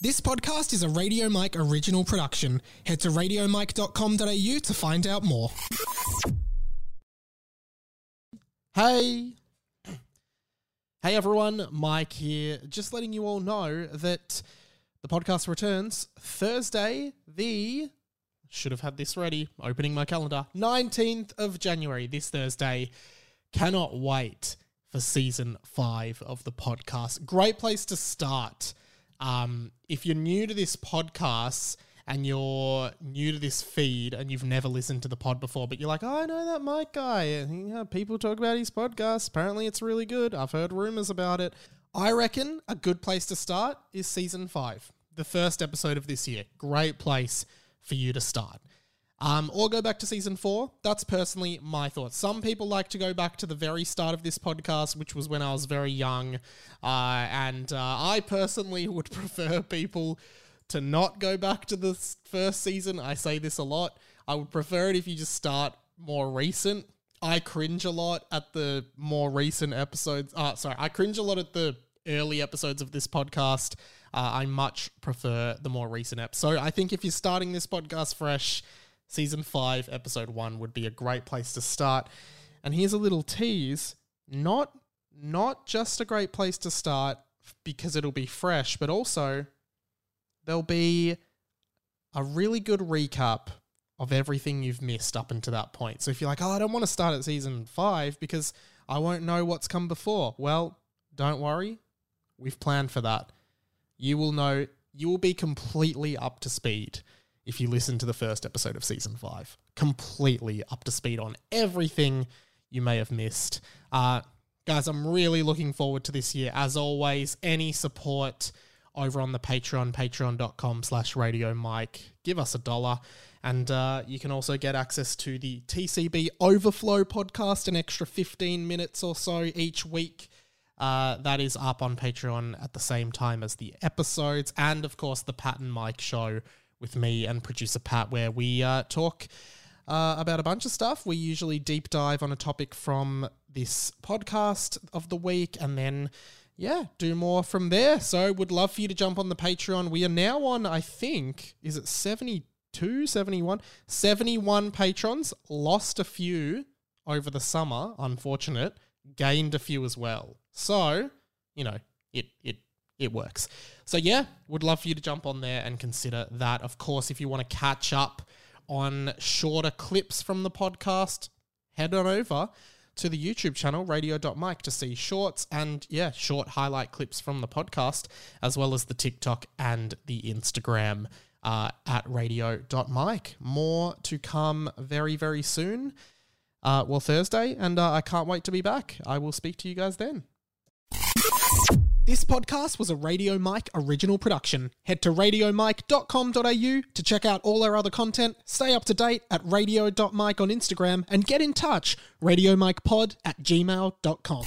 This podcast is a Radio Mike original production. Head to radiomike.com.au to find out more. Hey. Hey everyone, Mike here. Just letting you all know that the podcast returns Thursday, the should have had this ready, opening my calendar. 19th of January, this Thursday. Cannot wait for season 5 of the podcast. Great place to start. Um, if you're new to this podcast and you're new to this feed and you've never listened to the pod before, but you're like, oh, I know that Mike guy. And, people talk about his podcast. Apparently, it's really good. I've heard rumors about it. I reckon a good place to start is season five, the first episode of this year. Great place for you to start. Um, or go back to season four. That's personally my thoughts. Some people like to go back to the very start of this podcast, which was when I was very young. Uh, and uh, I personally would prefer people to not go back to the first season. I say this a lot. I would prefer it if you just start more recent. I cringe a lot at the more recent episodes. Uh, sorry, I cringe a lot at the early episodes of this podcast. Uh, I much prefer the more recent episode. I think if you're starting this podcast fresh, season five, episode one would be a great place to start. And here's a little tease: not not just a great place to start because it'll be fresh, but also there'll be a really good recap of everything you've missed up until that point. So if you're like, oh, I don't want to start at season five because I won't know what's come before, well, don't worry. We've planned for that. You will know, you will be completely up to speed if you listen to the first episode of season five. Completely up to speed on everything you may have missed. Uh, guys, I'm really looking forward to this year. As always, any support over on the Patreon, patreon.com slash radio Mike. Give us a dollar. And uh, you can also get access to the TCB Overflow podcast, an extra 15 minutes or so each week. Uh, that is up on Patreon at the same time as the episodes. And of course, the Pat and Mike show with me and producer Pat, where we uh, talk uh, about a bunch of stuff. We usually deep dive on a topic from this podcast of the week and then yeah, do more from there. So would love for you to jump on the Patreon. We are now on, I think, is it 72, 71? 71 patrons. Lost a few over the summer, unfortunate. Gained a few as well. So, you know, it it it works. So yeah, would love for you to jump on there and consider that. Of course, if you want to catch up on shorter clips from the podcast, head on over to the YouTube channel, radio.mike, to see shorts and, yeah, short highlight clips from the podcast, as well as the TikTok and the Instagram uh, at radio.mike. More to come very, very soon. Uh, well, Thursday, and uh, I can't wait to be back. I will speak to you guys then. This podcast was a Radio Mike original production. Head to radiomike.com.au to check out all our other content, stay up to date at radio.mike on Instagram, and get in touch, radiomikepod at gmail.com.